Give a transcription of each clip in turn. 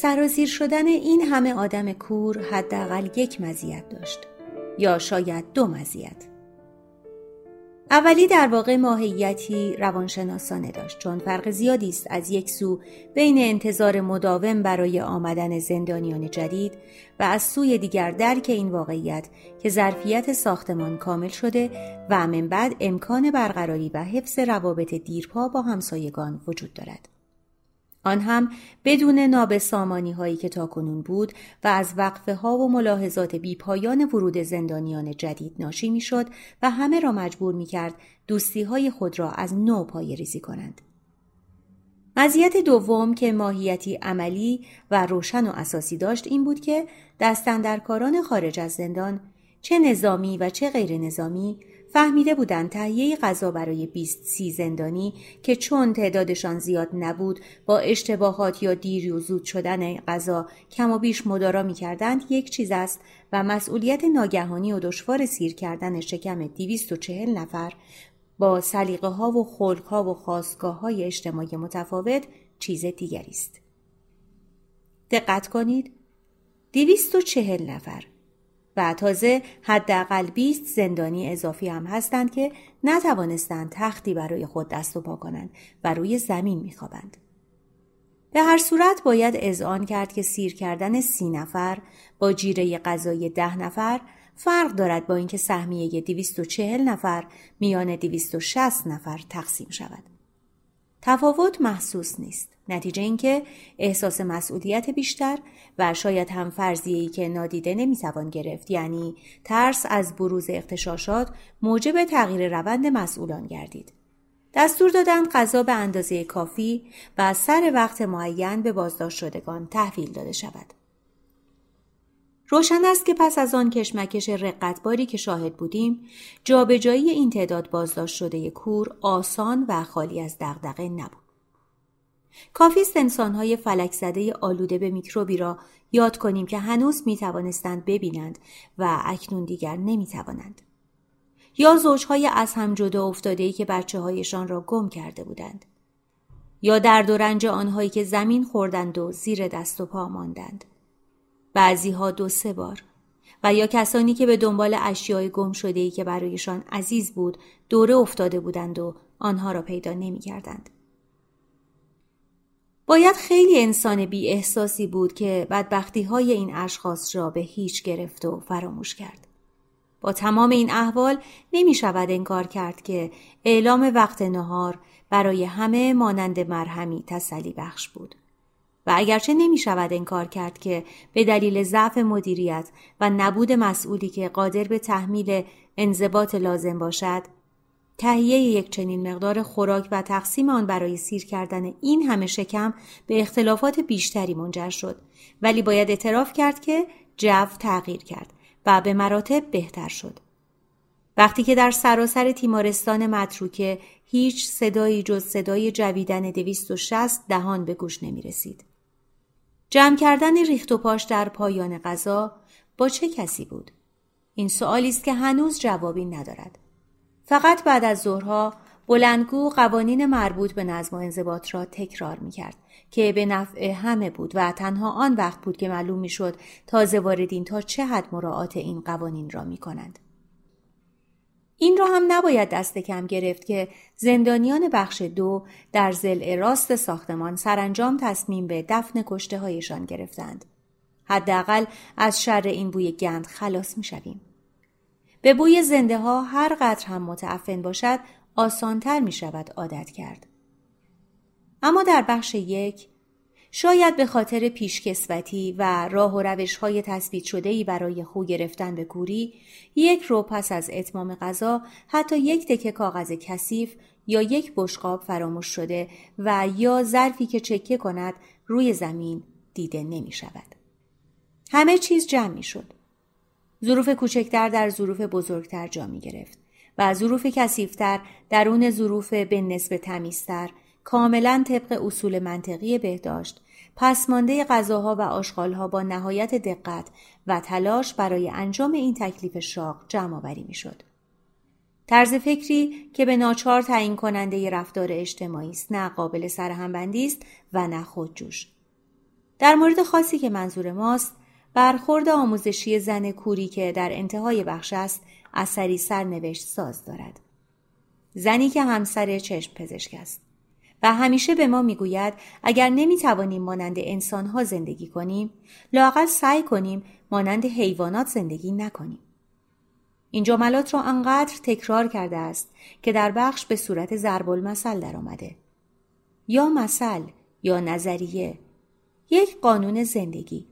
سرازیر شدن این همه آدم کور حداقل یک مزیت داشت یا شاید دو مزیت اولی در واقع ماهیتی روانشناسانه داشت چون فرق زیادی است از یک سو بین انتظار مداوم برای آمدن زندانیان جدید و از سوی دیگر درک این واقعیت که ظرفیت ساختمان کامل شده و من بعد امکان برقراری و حفظ روابط دیرپا با همسایگان وجود دارد. آن هم بدون نابسامانی هایی که تاکنون بود و از وقفه ها و ملاحظات بیپایان ورود زندانیان جدید ناشی می‌شد و همه را مجبور می کرد دوستی های خود را از نو پای ریزی کنند. مزیت دوم که ماهیتی عملی و روشن و اساسی داشت این بود که دستندرکاران خارج از زندان چه نظامی و چه غیر نظامی فهمیده بودند تهیه غذا برای 20 سی زندانی که چون تعدادشان زیاد نبود با اشتباهات یا دیر و زود شدن غذا کم و بیش مدارا می کردند یک چیز است و مسئولیت ناگهانی و دشوار سیر کردن شکم 240 نفر با سلیقه ها و خلق ها و خواستگاه های اجتماعی متفاوت چیز دیگری است. دقت کنید 240 نفر و تازه حداقل 20 زندانی اضافی هم هستند که نتوانستند تختی برای خود دست و پا کنند و روی زمین میخوابند. به هر صورت باید اذعان کرد که سیر کردن سی نفر با جیره غذای ده نفر فرق دارد با اینکه سهمیه 240 نفر میان 260 نفر تقسیم شود. تفاوت محسوس نیست. نتیجه اینکه احساس مسئولیت بیشتر و شاید هم فرضیه‌ای که نادیده نمی‌توان گرفت یعنی ترس از بروز اختشاشات موجب تغییر روند مسئولان گردید. دستور دادند غذا به اندازه کافی و سر وقت معین به بازداشت شدگان تحویل داده شود. روشن است که پس از آن کشمکش رقتباری که شاهد بودیم جابجایی این تعداد بازداشت شده کور آسان و خالی از دغدغه نبود کافی انسانهای فلک زده آلوده به میکروبی را یاد کنیم که هنوز می توانستند ببینند و اکنون دیگر نمی توانند. یا زوجهای از هم جدا افتاده ای که بچه هایشان را گم کرده بودند. یا درد و رنج آنهایی که زمین خوردند و زیر دست و پا ماندند. بعضی ها دو سه بار و یا کسانی که به دنبال اشیای گم شده ای که برایشان عزیز بود دوره افتاده بودند و آنها را پیدا نمی کردند. باید خیلی انسان بی احساسی بود که بدبختی های این اشخاص را به هیچ گرفت و فراموش کرد. با تمام این احوال نمی شود انکار کرد که اعلام وقت نهار برای همه مانند مرهمی تسلی بخش بود. و اگرچه نمی شود انکار کرد که به دلیل ضعف مدیریت و نبود مسئولی که قادر به تحمیل انضباط لازم باشد تهیه یک چنین مقدار خوراک و تقسیم آن برای سیر کردن این همه شکم به اختلافات بیشتری منجر شد ولی باید اعتراف کرد که جو تغییر کرد و به مراتب بهتر شد وقتی که در سراسر تیمارستان متروکه هیچ صدایی جز صدای جویدن دویست و شست دهان به گوش نمی رسید. جمع کردن ریخت و پاش در پایان غذا با چه کسی بود؟ این سوالی است که هنوز جوابی ندارد. فقط بعد از ظهرها بلندگو قوانین مربوط به نظم و انضباط را تکرار می کرد که به نفع همه بود و تنها آن وقت بود که معلوم می شد تازه واردین تا چه حد مراعات این قوانین را می کنند. این را هم نباید دست کم گرفت که زندانیان بخش دو در زل راست ساختمان سرانجام تصمیم به دفن کشته هایشان گرفتند. حداقل از شر این بوی گند خلاص می شویم. به بوی زنده ها هر قدر هم متعفن باشد آسانتر می شود عادت کرد. اما در بخش یک شاید به خاطر پیشکسوتی و راه و روش های تثبیت شده ای برای خو گرفتن به کوری یک رو پس از اتمام غذا حتی یک دکه کاغذ کثیف یا یک بشقاب فراموش شده و یا ظرفی که چکه کند روی زمین دیده نمی شود. همه چیز جمع می شد. ظروف کوچکتر در ظروف بزرگتر جا می گرفت و ظروف کثیفتر درون ظروف به نسب تمیزتر کاملا طبق اصول منطقی بهداشت پسمانده غذاها و آشغالها با نهایت دقت و تلاش برای انجام این تکلیف شاق جمع آوری می‌شد. طرز فکری که به ناچار تعیین کننده رفتار اجتماعی است نه قابل سرهمبندی است و نه خودجوش در مورد خاصی که منظور ماست برخورد آموزشی زن کوری که در انتهای بخش است اثری سرنوشت ساز دارد. زنی که همسر چشم پزشک است. و همیشه به ما می‌گوید اگر نمی‌توانیم مانند انسانها زندگی کنیم لاقل سعی کنیم مانند حیوانات زندگی نکنیم. این جملات را انقدر تکرار کرده است که در بخش به صورت ضرب المثل درآمده. یا مثل یا نظریه. یک قانون زندگی.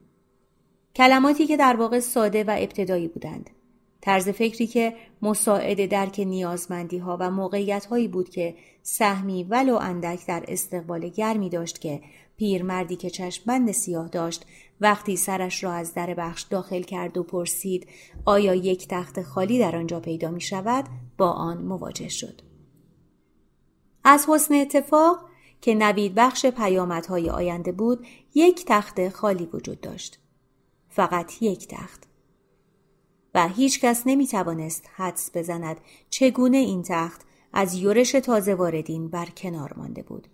کلماتی که در واقع ساده و ابتدایی بودند طرز فکری که مساعد درک نیازمندی ها و موقعیت هایی بود که سهمی ولو اندک در استقبال گرمی داشت که پیرمردی که چشمبند سیاه داشت وقتی سرش را از در بخش داخل کرد و پرسید آیا یک تخت خالی در آنجا پیدا می شود با آن مواجه شد. از حسن اتفاق که نوید بخش پیامدهای آینده بود یک تخت خالی وجود داشت. فقط یک تخت. و هیچ کس نمی توانست حدس بزند چگونه این تخت از یورش تازه واردین بر کنار مانده بود.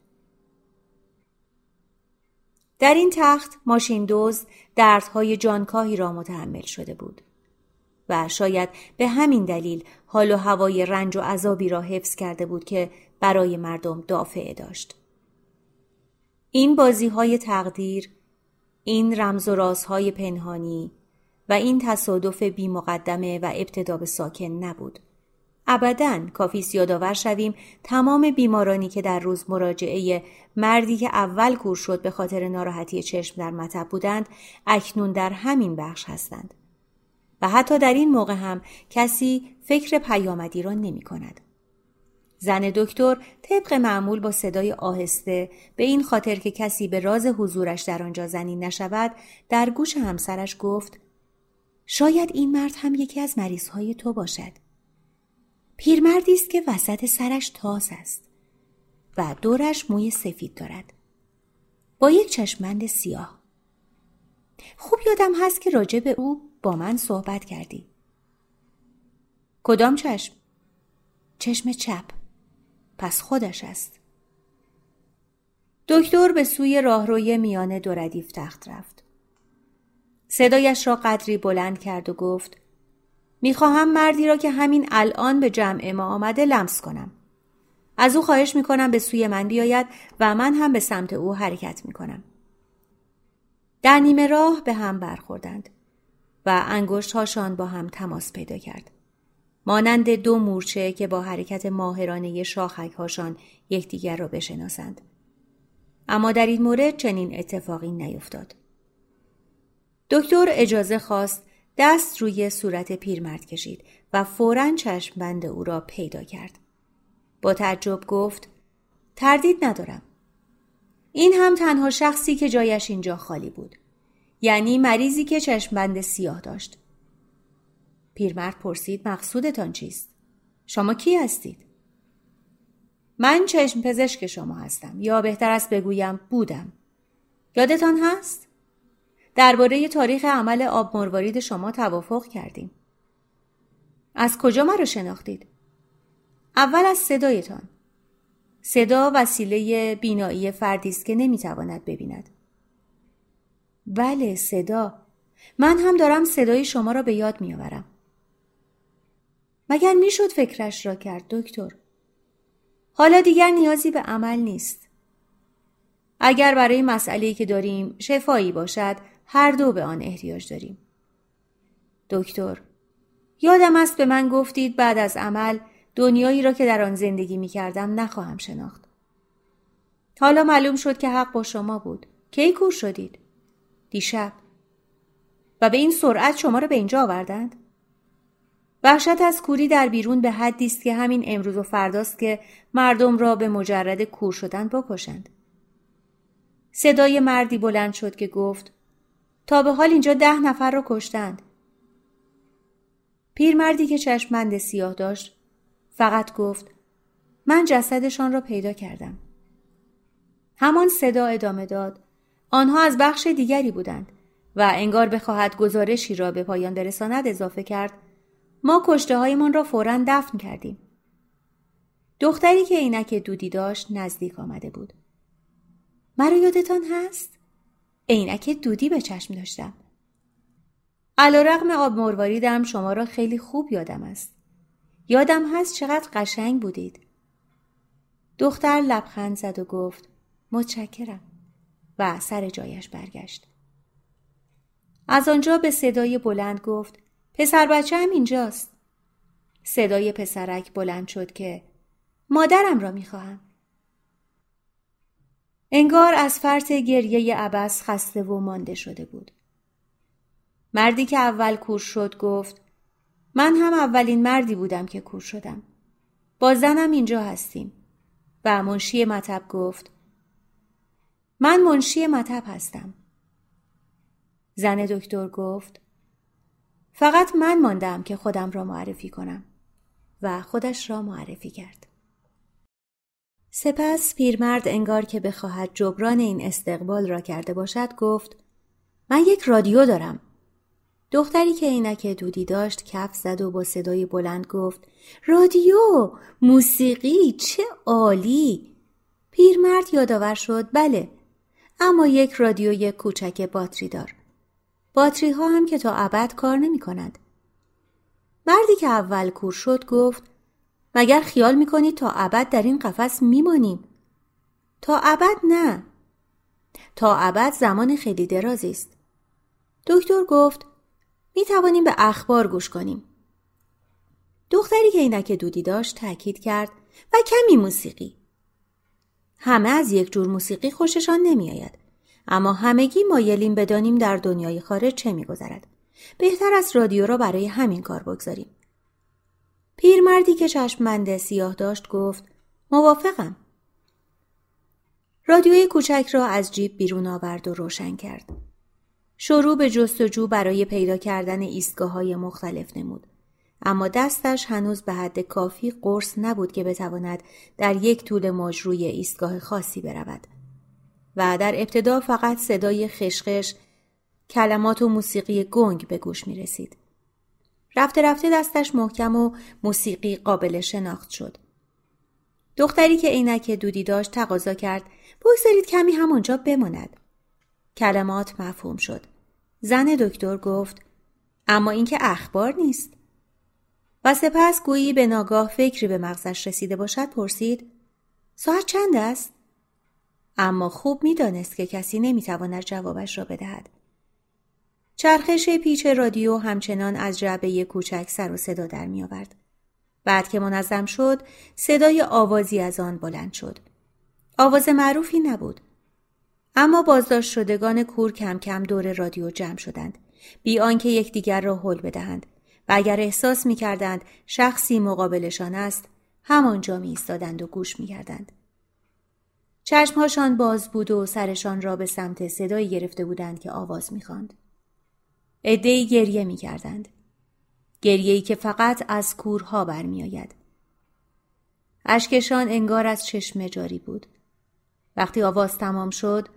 در این تخت ماشین دوز دردهای جانکاهی را متحمل شده بود و شاید به همین دلیل حال و هوای رنج و عذابی را حفظ کرده بود که برای مردم دافعه داشت. این بازی های تقدیر، این رمز و رازهای پنهانی و این تصادف بی مقدمه و ابتدا به ساکن نبود. ابدا کافی یادآور شویم تمام بیمارانی که در روز مراجعه مردی که اول کور شد به خاطر ناراحتی چشم در مطب بودند اکنون در همین بخش هستند و حتی در این موقع هم کسی فکر پیامدی را نمی کند. زن دکتر طبق معمول با صدای آهسته به این خاطر که کسی به راز حضورش در آنجا زنی نشود در گوش همسرش گفت شاید این مرد هم یکی از مریض های تو باشد. پیرمردی است که وسط سرش تاز است و دورش موی سفید دارد. با یک چشمند سیاه. خوب یادم هست که راجع به او با من صحبت کردی. کدام چشم؟ چشم چپ. پس خودش است. دکتر به سوی راهروی میان دو ردیف تخت رفت. صدایش را قدری بلند کرد و گفت می‌خواهم مردی را که همین الان به جمع ما آمده لمس کنم. از او خواهش می‌کنم به سوی من بیاید و من هم به سمت او حرکت می‌کنم. در نیمه راه به هم برخوردند و انگشت هاشان با هم تماس پیدا کرد. مانند دو مورچه که با حرکت ماهرانه شاخک هاشان یکدیگر را بشناسند. اما در این مورد چنین اتفاقی نیفتاد. دکتر اجازه خواست دست روی صورت پیرمرد کشید و فورا چشم بند او را پیدا کرد. با تعجب گفت تردید ندارم. این هم تنها شخصی که جایش اینجا خالی بود. یعنی مریضی که چشم بند سیاه داشت. پیرمرد پرسید مقصودتان چیست؟ شما کی هستید؟ من چشم پزشک شما هستم یا بهتر است بگویم بودم. یادتان هست؟ درباره تاریخ عمل آب مروارید شما توافق کردیم. از کجا مرا شناختید؟ اول از صدایتان. صدا وسیله بینایی فردی است که نمی‌تواند ببیند. بله صدا. من هم دارم صدای شما را به یاد میآورم. مگر می‌شد فکرش را کرد دکتر؟ حالا دیگر نیازی به عمل نیست. اگر برای مسئله که داریم شفایی باشد هر دو به آن احتیاج داریم. دکتر یادم است به من گفتید بعد از عمل دنیایی را که در آن زندگی می کردم نخواهم شناخت. حالا معلوم شد که حق با شما بود کی کور شدید دیشب و به این سرعت شما را به اینجا آوردند وحشت از کوری در بیرون به حدی است که همین امروز و فرداست که مردم را به مجرد کور شدن بکشند. صدای مردی بلند شد که گفت تا به حال اینجا ده نفر را کشتند. پیرمردی که چشمند سیاه داشت فقط گفت من جسدشان را پیدا کردم. همان صدا ادامه داد آنها از بخش دیگری بودند و انگار بخواهد گزارشی را به پایان برساند اضافه کرد ما کشته هایمان را فورا دفن کردیم. دختری که عینک دودی داشت نزدیک آمده بود. مرا یادتان هست؟ عینک دودی به چشم داشتم. علا رقم آب مرواریدم شما را خیلی خوب یادم است. یادم هست چقدر قشنگ بودید. دختر لبخند زد و گفت متشکرم و سر جایش برگشت. از آنجا به صدای بلند گفت پسر بچه هم اینجاست. صدای پسرک بلند شد که مادرم را می‌خواهم. انگار از فرط گریه عبس خسته و مانده شده بود. مردی که اول کور شد گفت من هم اولین مردی بودم که کور شدم. با زنم اینجا هستیم. و منشی مطب گفت من منشی مطب هستم. زن دکتر گفت فقط من ماندم که خودم را معرفی کنم و خودش را معرفی کرد. سپس پیرمرد انگار که بخواهد جبران این استقبال را کرده باشد گفت من یک رادیو دارم. دختری که عینک دودی داشت کف زد و با صدای بلند گفت رادیو موسیقی چه عالی پیرمرد یادآور شد بله اما یک رادیوی کوچک باتری دار باتری ها هم که تا ابد کار نمی کند. مردی که اول کور شد گفت مگر خیال می کنید تا ابد در این قفس میمانیم؟ تا ابد نه. تا ابد زمان خیلی درازی است. دکتر گفت می توانیم به اخبار گوش کنیم. دختری که اینک دودی داشت تاکید کرد و کمی موسیقی. همه از یک جور موسیقی خوششان نمیآید. اما همگی مایلیم بدانیم در دنیای خارج چه میگذرد. بهتر از رادیو را برای همین کار بگذاریم. پیرمردی که چشممند سیاه داشت گفت موافقم. رادیوی کوچک را از جیب بیرون آورد و روشن کرد. شروع به جستجو برای پیدا کردن ایستگاه های مختلف نمود. اما دستش هنوز به حد کافی قرص نبود که بتواند در یک طول موج روی ایستگاه خاصی برود. و در ابتدا فقط صدای خشخش کلمات و موسیقی گنگ به گوش می رسید. رفته رفته دستش محکم و موسیقی قابل شناخت شد. دختری که عینک دودی داشت تقاضا کرد بگذارید کمی همانجا بماند. کلمات مفهوم شد. زن دکتر گفت اما اینکه اخبار نیست. و سپس گویی به ناگاه فکری به مغزش رسیده باشد پرسید ساعت چند است؟ اما خوب می‌دانست که کسی نمی‌تواند جوابش را بدهد. چرخش پیچ رادیو همچنان از جعبه کوچک سر و صدا در می آورد. بعد که منظم شد صدای آوازی از آن بلند شد. آواز معروفی نبود. اما بازداشت شدگان کور کم کم دور رادیو جمع شدند. بی آنکه یکدیگر را حل بدهند و اگر احساس می کردند شخصی مقابلشان است همانجا می ایستادند و گوش می کردند. چشمهاشان باز بود و سرشان را به سمت صدایی گرفته بودند که آواز می‌خواند. عدهای گریه می‌کردند. گریهی که فقط از کورها برمیآید. اشکشان انگار از چشم جاری بود. وقتی آواز تمام شد،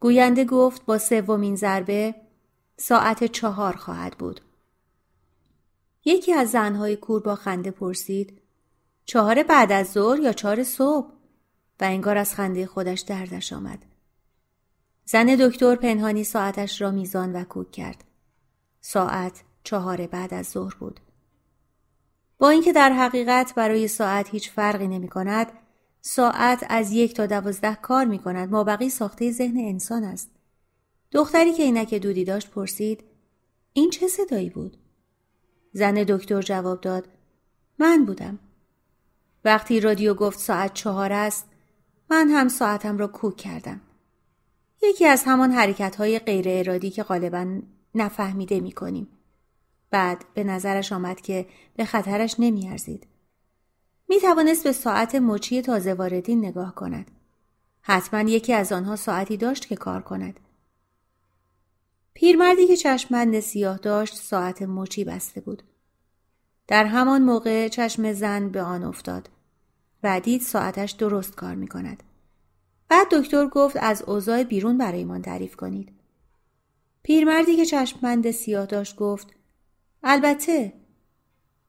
گوینده گفت با سومین ضربه ساعت چهار خواهد بود. یکی از زنهای کور با خنده پرسید چهار بعد از ظهر یا چهار صبح؟ و انگار از خنده خودش دردش آمد. زن دکتر پنهانی ساعتش را میزان و کوک کرد. ساعت چهار بعد از ظهر بود. با اینکه در حقیقت برای ساعت هیچ فرقی نمی کند، ساعت از یک تا دوازده کار می کند ما بقی ساخته ذهن انسان است. دختری که اینک دودی داشت پرسید این چه صدایی بود؟ زن دکتر جواب داد من بودم. وقتی رادیو گفت ساعت چهار است من هم ساعتم را کوک کردم. یکی از همان حرکت های غیر ارادی که غالبا نفهمیده می کنیم. بعد به نظرش آمد که به خطرش نمی ارزید. می توانست به ساعت مچی تازه واردین نگاه کند. حتما یکی از آنها ساعتی داشت که کار کند. پیرمردی که چشمند سیاه داشت ساعت مچی بسته بود. در همان موقع چشم زن به آن افتاد و دید ساعتش درست کار می کند. بعد دکتر گفت از اوضاع بیرون برایمان تعریف کنید. پیرمردی که چشمند سیاه داشت گفت البته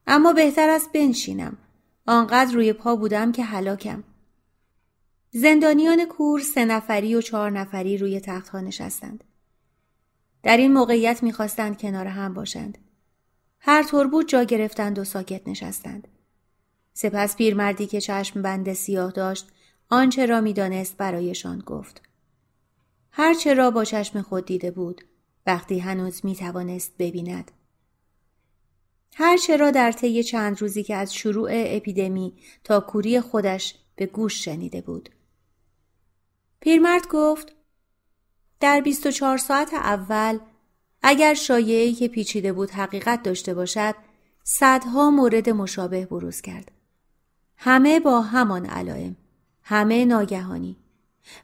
اما بهتر است بنشینم. آنقدر روی پا بودم که هلاکم. زندانیان کور سه نفری و چهار نفری روی تختها نشستند. در این موقعیت می‌خواستند کنار هم باشند. هر طور بود جا گرفتند و ساکت نشستند. سپس پیرمردی که چشم بند سیاه داشت آنچه را می‌دانست برایشان گفت. هرچه را با چشم خود دیده بود وقتی هنوز می توانست ببیند. هرچه را در طی چند روزی که از شروع اپیدمی تا کوری خودش به گوش شنیده بود. پیرمرد گفت در 24 ساعت اول اگر شایعی که پیچیده بود حقیقت داشته باشد صدها مورد مشابه بروز کرد. همه با همان علائم، همه ناگهانی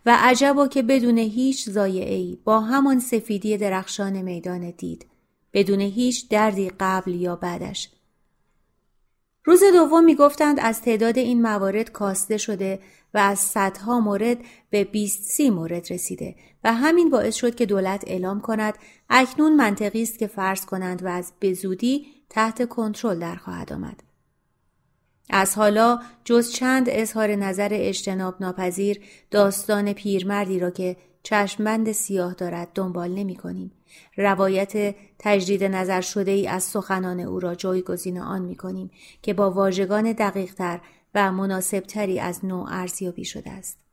و عجبا که بدون هیچ زایعی با همان سفیدی درخشان میدان دید بدون هیچ دردی قبل یا بعدش روز دوم می گفتند از تعداد این موارد کاسته شده و از صدها مورد به 20 سی مورد رسیده و همین باعث شد که دولت اعلام کند اکنون منطقی است که فرض کنند و از بزودی تحت کنترل در خواهد آمد. از حالا جز چند اظهار نظر اجتناب ناپذیر داستان پیرمردی را که چشمبند سیاه دارد دنبال نمی کنیم. روایت تجدید نظر شده ای از سخنان او را جایگزین آن می کنیم که با واژگان دقیقتر و مناسبتری از نوع ارزیابی شده است.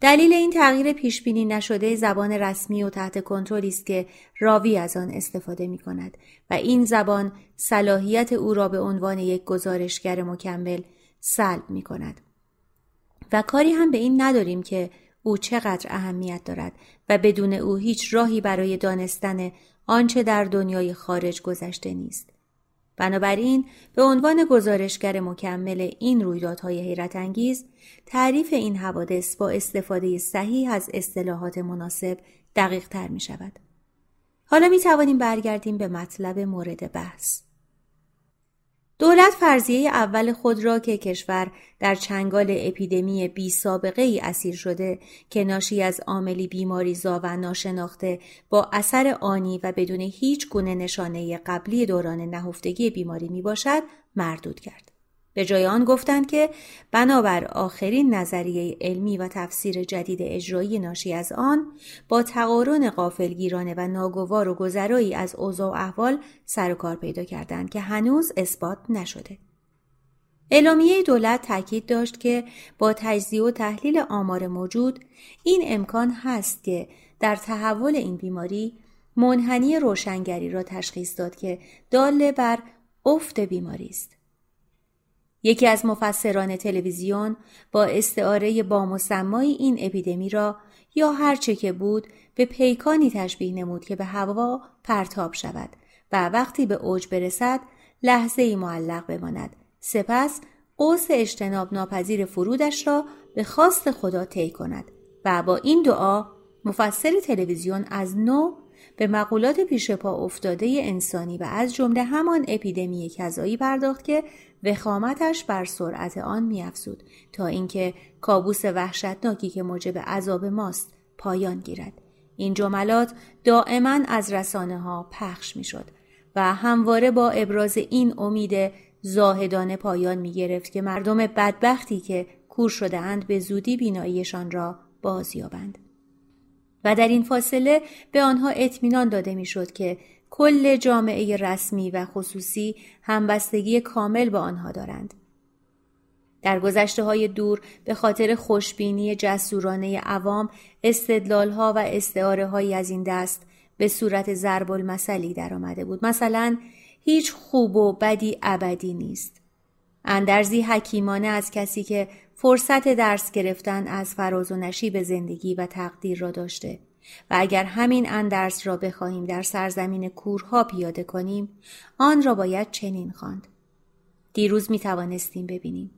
دلیل این تغییر پیش بینی نشده زبان رسمی و تحت کنترلی است که راوی از آن استفاده می کند و این زبان صلاحیت او را به عنوان یک گزارشگر مکمل سلب می کند. و کاری هم به این نداریم که او چقدر اهمیت دارد و بدون او هیچ راهی برای دانستن آنچه در دنیای خارج گذشته نیست. بنابراین به عنوان گزارشگر مکمل این رویدادهای حیرت انگیز تعریف این حوادث با استفاده صحیح از اصطلاحات مناسب دقیق تر می شود. حالا می توانیم برگردیم به مطلب مورد بحث. دولت فرضیه اول خود را که کشور در چنگال اپیدمی بی سابقه ای اسیر شده که ناشی از عاملی بیماریزا و ناشناخته با اثر آنی و بدون هیچ گونه نشانه قبلی دوران نهفتگی بیماری می باشد مردود کرد. به جای آن گفتند که بنابر آخرین نظریه علمی و تفسیر جدید اجرایی ناشی از آن با تقارن قافلگیرانه و ناگوار و گذرایی از اوضاع و احوال سر و کار پیدا کردند که هنوز اثبات نشده. اعلامیه دولت تاکید داشت که با تجزیه و تحلیل آمار موجود این امکان هست که در تحول این بیماری منحنی روشنگری را تشخیص داد که داله بر افت بیماری است. یکی از مفسران تلویزیون با استعاره با مسمای این اپیدمی را یا هرچه که بود به پیکانی تشبیه نمود که به هوا پرتاب شود و وقتی به اوج برسد لحظه ای معلق بماند. سپس قوس اجتناب ناپذیر فرودش را به خواست خدا طی کند و با این دعا مفسر تلویزیون از نو به مقولات پیش پا افتاده انسانی و از جمله همان اپیدمی کذایی پرداخت که وخامتش بر سرعت آن میافزود تا اینکه کابوس وحشتناکی که موجب عذاب ماست پایان گیرد این جملات دائما از رسانه ها پخش می‌شد و همواره با ابراز این امید زاهدانه پایان می گرفت که مردم بدبختی که کور شده اند به زودی بیناییشان را بازیابند. و در این فاصله به آنها اطمینان داده می‌شد که کل جامعه رسمی و خصوصی همبستگی کامل با آنها دارند. در گذشته های دور به خاطر خوشبینی جسورانه عوام استدلال ها و استعاره های از این دست به صورت ضرب المثلی در آمده بود. مثلا هیچ خوب و بدی ابدی نیست. اندرزی حکیمانه از کسی که فرصت درس گرفتن از فراز و نشیب زندگی و تقدیر را داشته. و اگر همین اندرس را بخواهیم در سرزمین کورها پیاده کنیم آن را باید چنین خواند. دیروز می توانستیم ببینیم.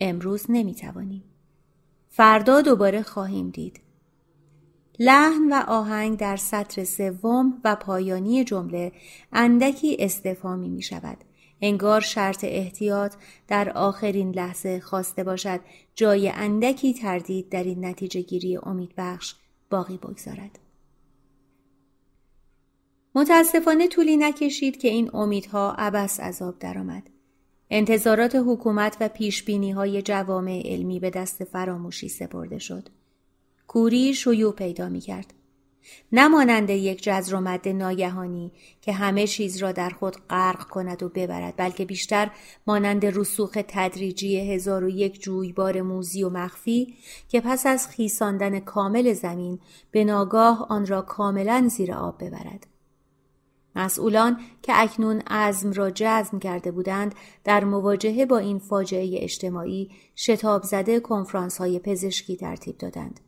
امروز نمی توانیم. فردا دوباره خواهیم دید. لحن و آهنگ در سطر سوم و پایانی جمله اندکی استفامی می شود. انگار شرط احتیاط در آخرین لحظه خواسته باشد جای اندکی تردید در این نتیجه گیری امید بخش باقی بگذارد. متاسفانه طولی نکشید که این امیدها عبس عذاب درآمد. انتظارات حکومت و پیشبینی های جوامع علمی به دست فراموشی سپرده شد. کوری شیوع پیدا می کرد. نمانند یک جزر و مد ناگهانی که همه چیز را در خود غرق کند و ببرد بلکه بیشتر مانند رسوخ تدریجی هزار و یک جویبار موزی و مخفی که پس از خیساندن کامل زمین به ناگاه آن را کاملا زیر آب ببرد. مسئولان که اکنون عزم را جزم کرده بودند در مواجهه با این فاجعه اجتماعی شتاب زده کنفرانس های پزشکی ترتیب دادند.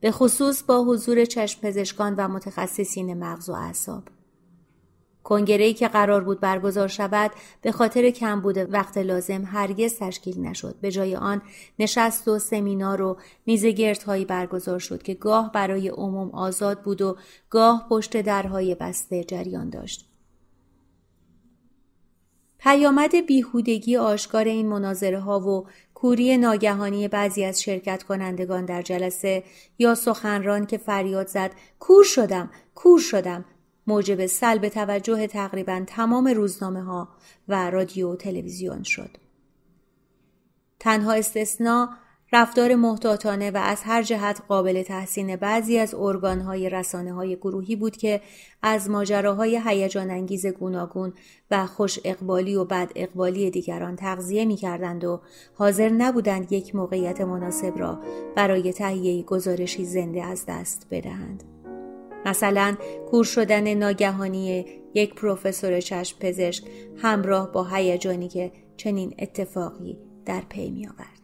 به خصوص با حضور چشم پزشکان و متخصصین مغز و اعصاب. کنگره‌ای که قرار بود برگزار شود به خاطر کم بوده وقت لازم هرگز تشکیل نشد به جای آن نشست و سمینار و میز گردهایی برگزار شد که گاه برای عموم آزاد بود و گاه پشت درهای بسته جریان داشت پیامد بیهودگی آشکار این مناظره ها و کوری ناگهانی بعضی از شرکت کنندگان در جلسه یا سخنران که فریاد زد کور شدم کور شدم موجب سلب توجه تقریبا تمام روزنامه ها و رادیو و تلویزیون شد. تنها استثنا رفتار محتاطانه و از هر جهت قابل تحسین بعضی از ارگانهای رسانه های گروهی بود که از ماجراهای هیجان انگیز گوناگون و خوش اقبالی و بد اقبالی دیگران تغذیه می کردند و حاضر نبودند یک موقعیت مناسب را برای تهیه گزارشی زنده از دست بدهند. مثلا کور شدن ناگهانی یک پروفسور چشم پزشک همراه با هیجانی که چنین اتفاقی در پی می آورد.